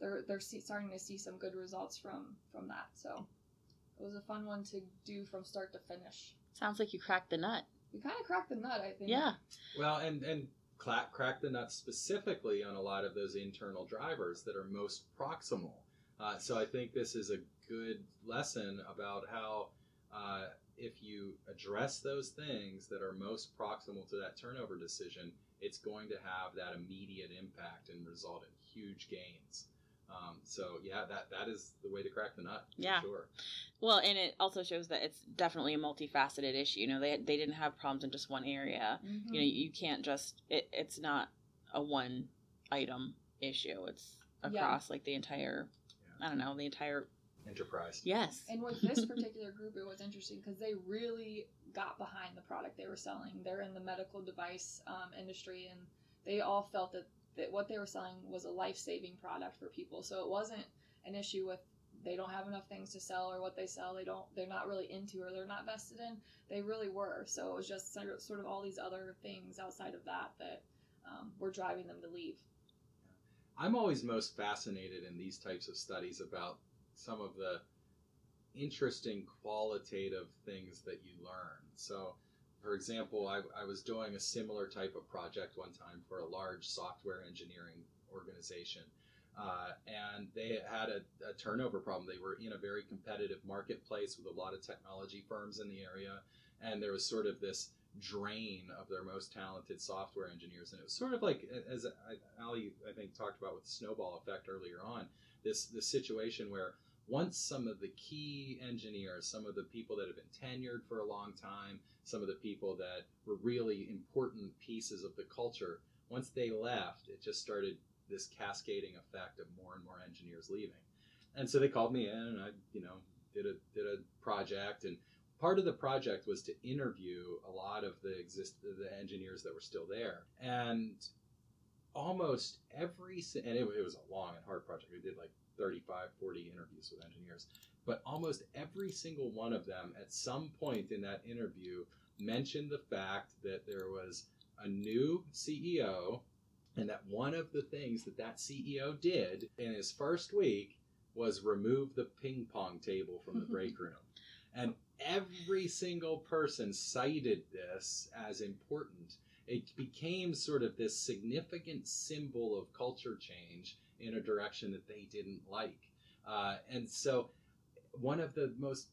they're they're see, starting to see some good results from from that. So it was a fun one to do from start to finish. Sounds like you cracked the nut. We kind of cracked the nut i think. Yeah. Well and and crack, crack the nut specifically on a lot of those internal drivers that are most proximal uh, so i think this is a good lesson about how uh, if you address those things that are most proximal to that turnover decision it's going to have that immediate impact and result in huge gains. Um, so yeah, that that is the way to crack the nut. yeah, sure. Well, and it also shows that it's definitely a multifaceted issue. You know, they they didn't have problems in just one area. Mm-hmm. You know, you can't just it, it's not a one item issue. It's across yeah. like the entire. Yeah. I don't know the entire enterprise. Yes. And with this particular group, it was interesting because they really got behind the product they were selling. They're in the medical device um, industry, and they all felt that, that what they were selling was a life saving product for people. So it wasn't an issue with they don't have enough things to sell or what they sell they don't they're not really into or they're not vested in they really were so it was just sort of all these other things outside of that that um, were driving them to leave i'm always most fascinated in these types of studies about some of the interesting qualitative things that you learn. So, for example, I, I, was doing a similar type of project one time for a large software engineering organization. Uh, and they had a, a, turnover problem. They were in a very competitive marketplace with a lot of technology firms in the area. And there was sort of this drain of their most talented software engineers. And it was sort of like, as Alli, I think, talked about with the snowball effect earlier on, this, this situation where once some of the key engineers, some of the people that have been tenured for a long time, some of the people that were really important pieces of the culture, once they left, it just started this cascading effect of more and more engineers leaving. And so they called me in and I, you know, did a did a project and part of the project was to interview a lot of the exist the engineers that were still there. And almost every and it, it was a long and hard project. We did like 35, 40 interviews with engineers. But almost every single one of them, at some point in that interview, mentioned the fact that there was a new CEO and that one of the things that that CEO did in his first week was remove the ping pong table from the break room. And every single person cited this as important. It became sort of this significant symbol of culture change in a direction that they didn't like. Uh, and so, one of the most,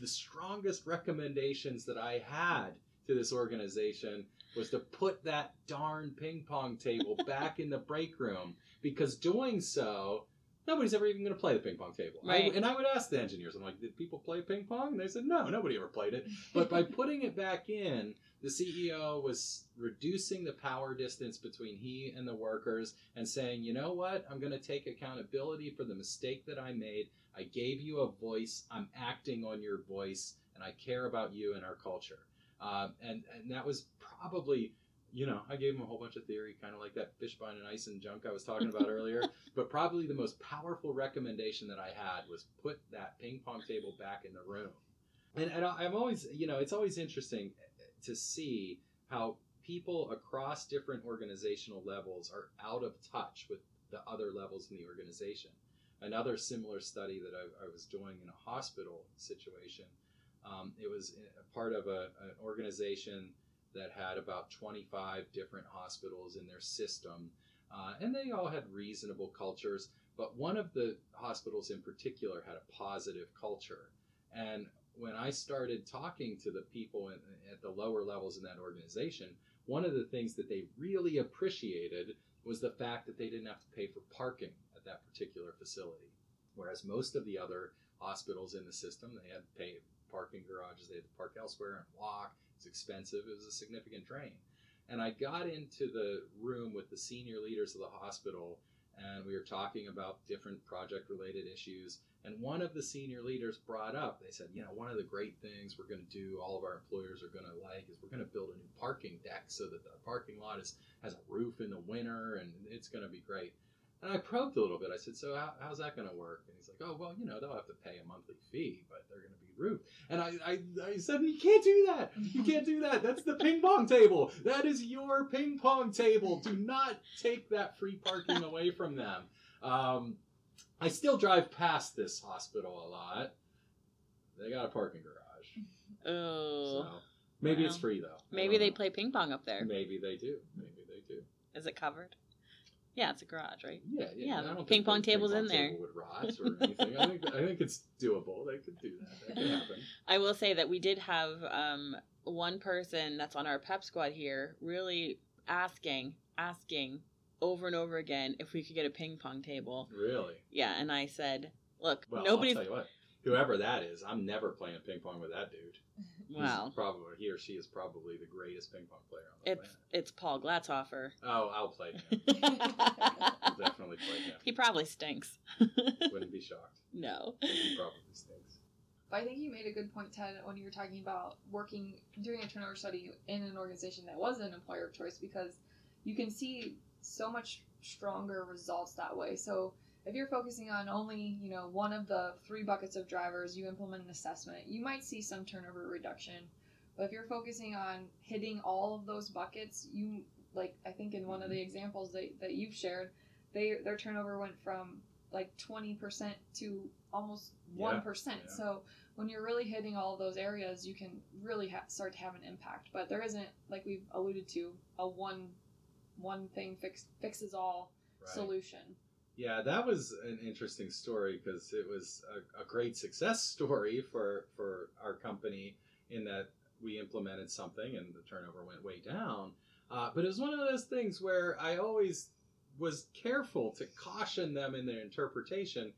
the strongest recommendations that I had to this organization was to put that darn ping pong table back in the break room because doing so nobody's ever even going to play the ping pong table. Right. I, and I would ask the engineers, I'm like, did people play ping pong? And they said, no, nobody ever played it. But by putting it back in, the CEO was reducing the power distance between he and the workers and saying, you know what? I'm going to take accountability for the mistake that I made. I gave you a voice. I'm acting on your voice, and I care about you and our culture. Um, and, and that was probably you know, I gave him a whole bunch of theory, kind of like that fishbone and ice and junk I was talking about earlier. But probably the most powerful recommendation that I had was put that ping pong table back in the room. And, and I'm always, you know, it's always interesting to see how people across different organizational levels are out of touch with the other levels in the organization. Another similar study that I, I was doing in a hospital situation, um, it was part of a, an organization that had about 25 different hospitals in their system. Uh, and they all had reasonable cultures, but one of the hospitals in particular had a positive culture. And when I started talking to the people in, at the lower levels in that organization, one of the things that they really appreciated was the fact that they didn't have to pay for parking at that particular facility. Whereas most of the other hospitals in the system, they had to pay parking garages, they had to park elsewhere and walk. It's expensive, it was a significant drain. And I got into the room with the senior leaders of the hospital, and we were talking about different project related issues. And one of the senior leaders brought up, they said, you know, one of the great things we're going to do, all of our employers are going to like, is we're going to build a new parking deck so that the parking lot is, has a roof in the winter and it's going to be great. And I probed a little bit. I said, so how, how's that going to work? And he's like, oh, well, you know, they'll have to pay a monthly fee, but they're going to be rude." And I, I, I said, you can't do that. You can't do that. That's the ping pong table. That is your ping pong table. Do not take that free parking away from them. Um, I still drive past this hospital a lot. They got a parking garage. Oh. So maybe it's free though. Maybe they know. play ping pong up there. Maybe they do. Maybe they do. Is it covered? Yeah, it's a garage, right? Yeah, yeah. Yeah, I don't ping pong tables ping in pong there. would rot or anything. I think I think it's doable. They could do that. That could happen. I will say that we did have um, one person that's on our pep squad here really asking, asking over and over again if we could get a ping pong table. Really? Yeah, and I said, look, Well, nobody's. I'll tell you what. Whoever that is, I'm never playing ping pong with that dude. He's Well, probably he or she is probably the greatest ping pong player on the it's planet. it's Paul Glatzhofer. Oh, I'll play him. he I'll definitely play him. He probably stinks. Wouldn't be shocked. no. He probably stinks. But I think you made a good point, Ted, when you were talking about working, doing a turnover study in an organization that was an employer of choice, because you can see so much stronger results that way. So if you're focusing on only, you know, one of the three buckets of drivers, you implement an assessment, you might see some turnover reduction. But if you're focusing on hitting all of those buckets, you like I think in one of the mm-hmm. examples that, that you've shared, they their turnover went from like 20% to almost 1%. yeah. So when you're really hitting all of those areas, you can really ha- start to have an impact. But there isn't, like we've alluded to, a one one thing fix, fixes all Right. solution. Yeah, that was an interesting story because it was a, a great success story for for our company in that we implemented something and the turnover went way down. Uh, but it was one of those things where I always was careful to caution them in their interpretation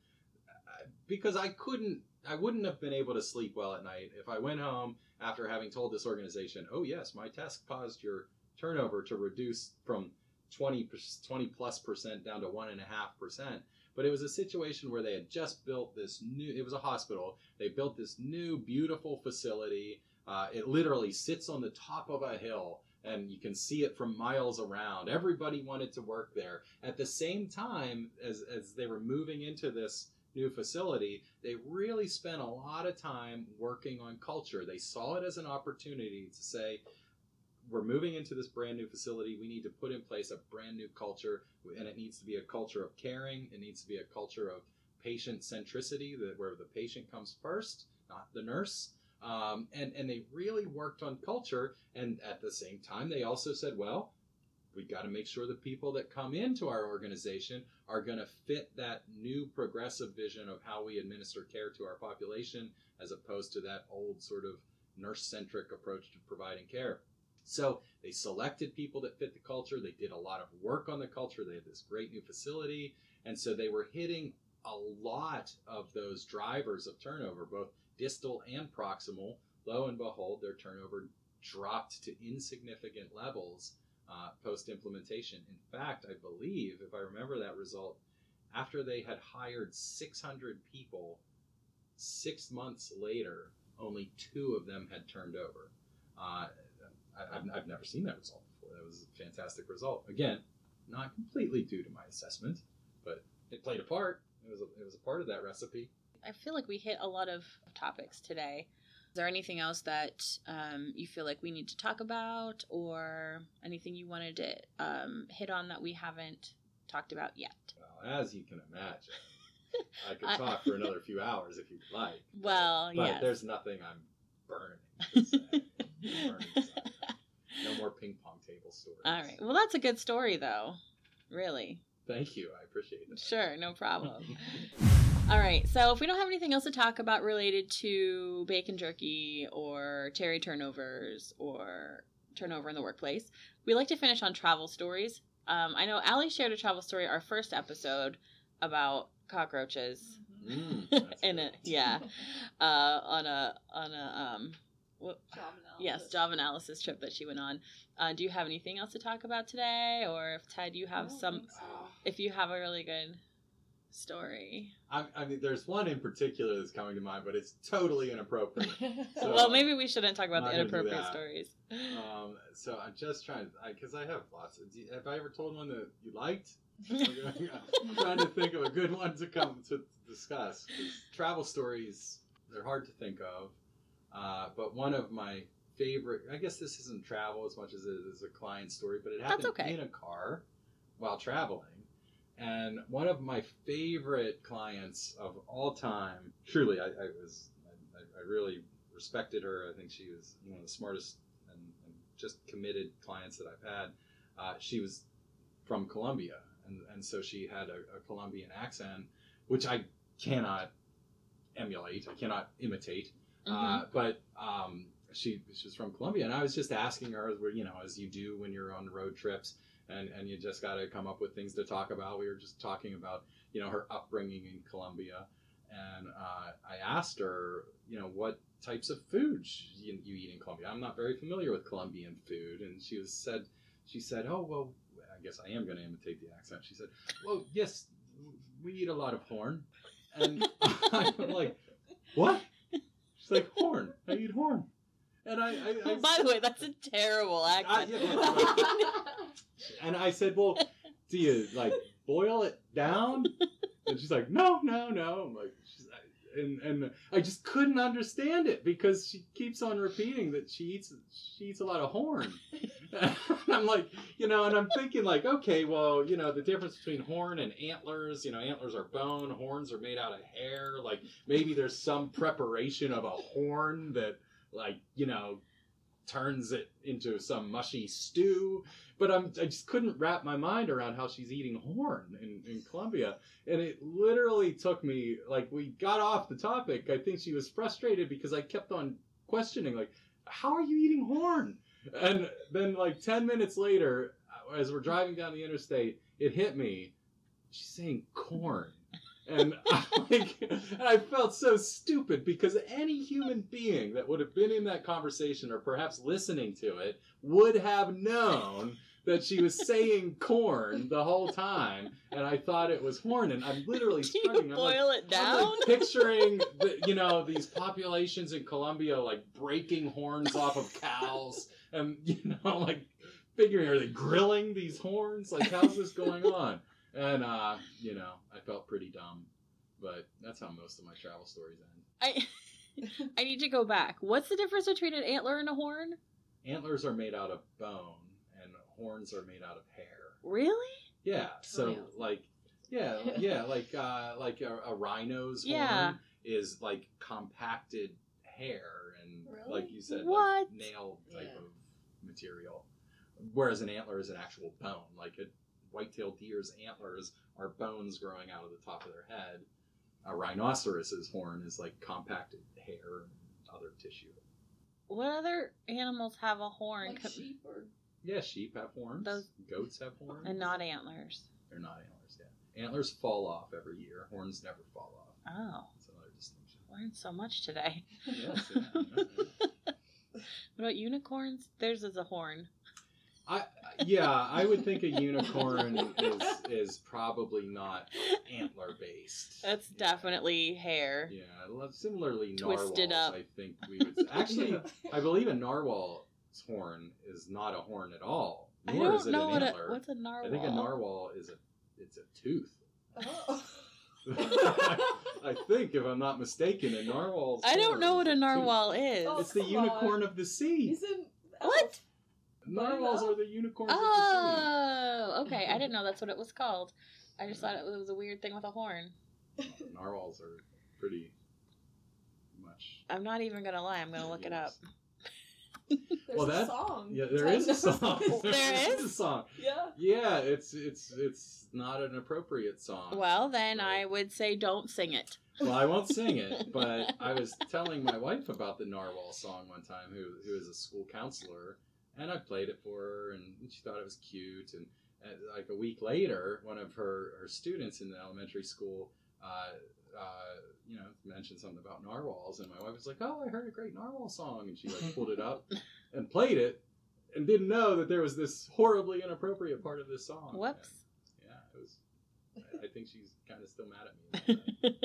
uh, because I couldn't, I wouldn't have been able to sleep well at night if I went home after having told this organization, "Oh yes, my test caused your turnover to reduce from 20, 20 plus percent down to one and a half percent. But it was a situation where they had just built this new, it was a hospital. They built this new, beautiful facility. Uh, it literally sits on the top of a hill and you can see it from miles around. Everybody wanted to work there. At the same time as, as they were moving into this new facility, they really spent a lot of time working on culture. They saw it as an opportunity to say, we're moving into this brand new facility. We need to put in place a brand new culture, and it needs to be a culture of caring. It needs to be a culture of patient centricity, that where the patient comes first, not the nurse. Um, and and they really worked on culture. And at the same time, they also said, well, we got to make sure the people that come into our organization are going to fit that new progressive vision of how we administer care to our population, as opposed to that old sort of nurse centric approach to providing care. So they selected people that fit the culture. They did a lot of work on the culture. They had this great new facility. And so they were hitting a lot of those drivers of turnover, both distal and proximal. Lo and behold, their turnover dropped to insignificant levels uh, post implementation. In fact, I believe, if I remember that result, after they had hired 600 people, six months later, only two of them had turned over. Uh, I, I've, I've never seen that result before. That was a fantastic result. Again, not completely due to my assessment, but it played a part. It was a, it was a part of that recipe. I feel like we hit a lot of topics today. Is there anything else that um, you feel like we need to talk about, or anything you wanted to um, hit on that we haven't talked about yet? Well, as you can imagine, I could talk for another few hours if you'd like. Well, yeah but yes. there's nothing I'm burning. to say. Burning to say. No more ping pong table stories. All right. Well, that's a good story, though. Really. Thank you. I appreciate it. Sure, no problem. All right. So if we don't have anything else to talk about related to bacon jerky or cherry turnovers or turnover in the workplace, we like to finish on travel stories. Um, I know Alli shared a travel story our first episode about cockroaches Mm, in it. Yeah. Uh, on a on a um. What, Job Yes, analysis. job analysis trip that she went on. Uh, do you have anything else to talk about today, or if Ted, you have some? so. If you have a really good story, I, I mean, there's one in particular that's coming to mind, but it's totally inappropriate. So- well, maybe we shouldn't talk about the inappropriate stories. Um, so I'm just trying, because I, have lots. Of, do you- have I ever told one that you liked? I'm trying to think of a good one to come to discuss. travel stories, they're hard to think of. Uh, but one of my favorite, I guess this isn't travel as much as it is a client story, but it happened okay. in a car while traveling. And one of my favorite clients of all time, truly, I, I was, I, I really respected her. I think she was one of the smartest and, and just committed clients that I've had. Uh, she was from Colombia, and, and so she had a, a Colombian accent, which I cannot emulate, I cannot imitate. Mm-hmm. Uh, but um, she she's from Colombia, and I was just asking her, you know, as you do when you're on road trips, and and you just got to come up with things to talk about. We were just talking about you know her upbringing in Colombia, and uh, I asked her, you know, what types of food you, you eat in Colombia. I'm not very familiar with Colombian food, and she was said she said, oh well, I guess I am going to imitate the accent. She said, well, yes, we eat a lot of horn, and I'm like, what? She's like horn. I eat horn, and I, I, I By the way, that's a terrible accent. yeah, and I said, well, do you like boil it down? And she's like, no, no, no. I'm like, she's, and and I just couldn't understand it because she keeps on repeating that she eats she eats a lot of horn. and I'm like, you know, and I'm thinking like, okay, well, you know, the difference between horn and antlers, you know, antlers are bone, horns are made out of hair. Like maybe there's some preparation of a horn that, like, you know, turns it into some mushy stew. But I'm, I just couldn't wrap my mind around how she's eating horn in, in Colombia. And it literally took me, like, we got off the topic. I think she was frustrated because I kept on questioning, like, how are you eating horn? And then, like, 10 minutes later, as we're driving down the interstate, it hit me. She's saying corn. And I, like, and I felt so stupid because any human being that would have been in that conversation or perhaps listening to it would have known that she was saying corn the whole time, and I thought it was horn. And I'm literally Do you starting. I'm like, boil it I'm like picturing, the, you know, these populations in Colombia like breaking horns off of cows, and you know, like figuring are they grilling these horns? Like, how's this going on? And uh, you know, I felt pretty dumb, but that's how most of my travel stories end. I I need to go back. What's the difference between an antler and a horn? Antlers are made out of bone, and horns are made out of hair. Really? Yeah, so Nails. like, yeah, yeah, like uh, like a, a rhino's Yeah. horn is like compacted hair and Really? like you said, What? like nail type Yeah. of material. Whereas an antler is an actual bone. Like a white-tailed deer's antlers are bones growing out of the top of their head. A rhinoceros's horn is like compacted hair and other tissue. What other animals have a horn Like co- sheep or Yeah, sheep have horns. Those- Goats have horns. and not antlers? They're not antlers. Yeah, antlers fall off every year. Horns never fall off. Oh, That's another distinction. learned so much today. Yes, yeah, yeah, yeah. What about unicorns? Theirs is a horn. I yeah, I would think a unicorn is is probably not antler based. That's definitely hair. Yeah, lo- similarly Twisted narwhals. up. I think we would actually. I believe a narwhal's horn is not a horn at all. Nor is don't it know an what a, antler. what's a narwhal. I think a narwhal is a it's a tooth. oh. I think, if I'm not mistaken, a narwhal's. I don't know what a narwhal is. Oh, It's the come unicorn of the sea. He's oh. in What? Narwhals are the unicorns of the Oh, okay. I didn't know that's what it was called. I just thought it was a weird thing with a horn. sea. Narwhals are pretty much. I'm not even gonna lie. I'm gonna look it up. There's Well, a that- song. Yeah, there Ten is a song. notes. There is a song. yeah. Yeah, it's it's it's not an appropriate song. Well, then Right. I would say don't sing it. Well, I won't sing it, but I was telling my wife about the Narwhal song one time, who who is a school counselor, and I played it for her, and she thought it was cute. And, and like a week later, one of her her students in the elementary school, uh, uh, you know, mentioned something about narwhals, and my wife was like, "Oh, I heard a great narwhal song," and she like pulled it up and played it, and didn't know that there was this horribly inappropriate part of this song. Whoops. Yeah, it was. I- I think she's kind of still mad at me.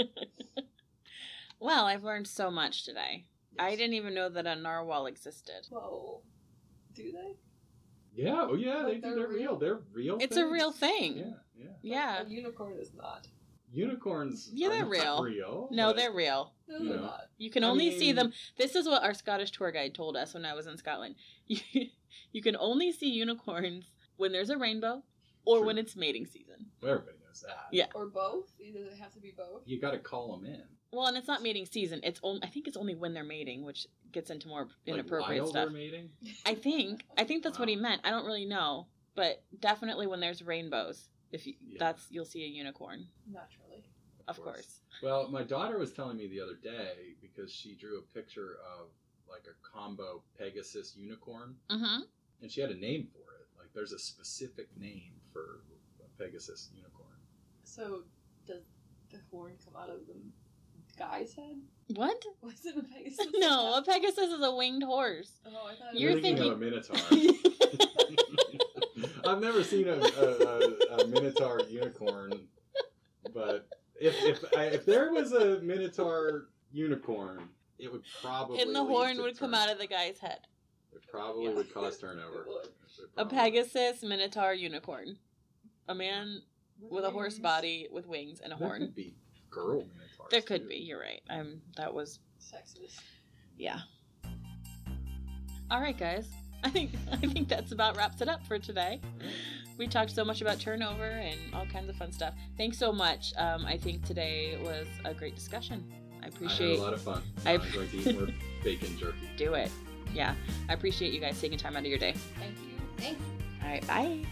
well, I've learned so much today. I didn't even know that a narwhal existed. Whoa. Do they? Yeah, oh yeah, they Like do. they're They're real. real? They're real. It's a real thing. Yeah, yeah. Yeah. A unicorn is not. Unicorns. Yeah, they're not real. Real. No, but- they're real. No, You they're know. not. You can I only see them. This is what our Scottish tour guide told us when I was in Scotland. You, you can only see unicorns when there's a rainbow or True. when it's mating season. Everybody knows that. Yeah. Or both. Either they have to be both. You got to call them in. Well, and it's not mating season. It's only I think it's only when they're mating, which gets into more inappropriate like stuff. Wilder mating. I think I think that's what he meant. I don't really know, but definitely when there's rainbows, if you Yeah. that's you'll see a unicorn, Naturally. of course. Well, my daughter was telling me the other day because she drew a picture of like a combo Pegasus unicorn, Mm-hmm. and she had a name for it. Like, there's a specific name for a Pegasus unicorn. So, does the horn come out of the guy's head? What? Was it a Pegasus? No, a Pegasus is a winged horse. Oh, I thought it You're was thinking, thinking- of a minotaur. I've never seen a, a, a, a minotaur unicorn, but if if I, if there was a minotaur unicorn, it would probably and the lead horn to would come out of the guy's head. It probably Yeah. would cause turnover. It would. It A Pegasus Minotaur unicorn. A man with a horse body with wings and a horn. There horn. could be girl minotaurs. There could too. be. You're right. I'm. that was Sexist. yeah. All right, guys. I think I think that's about wraps it up for today. We talked so much about turnover and all kinds of fun stuff. Thanks so much. Um, I think today was a great discussion. I I had appreciate a lot of fun. I- I'm going to eat more bacon jerky. do it. Yeah, I appreciate you guys taking time out of your day. Thank you. Thanks. All right, bye.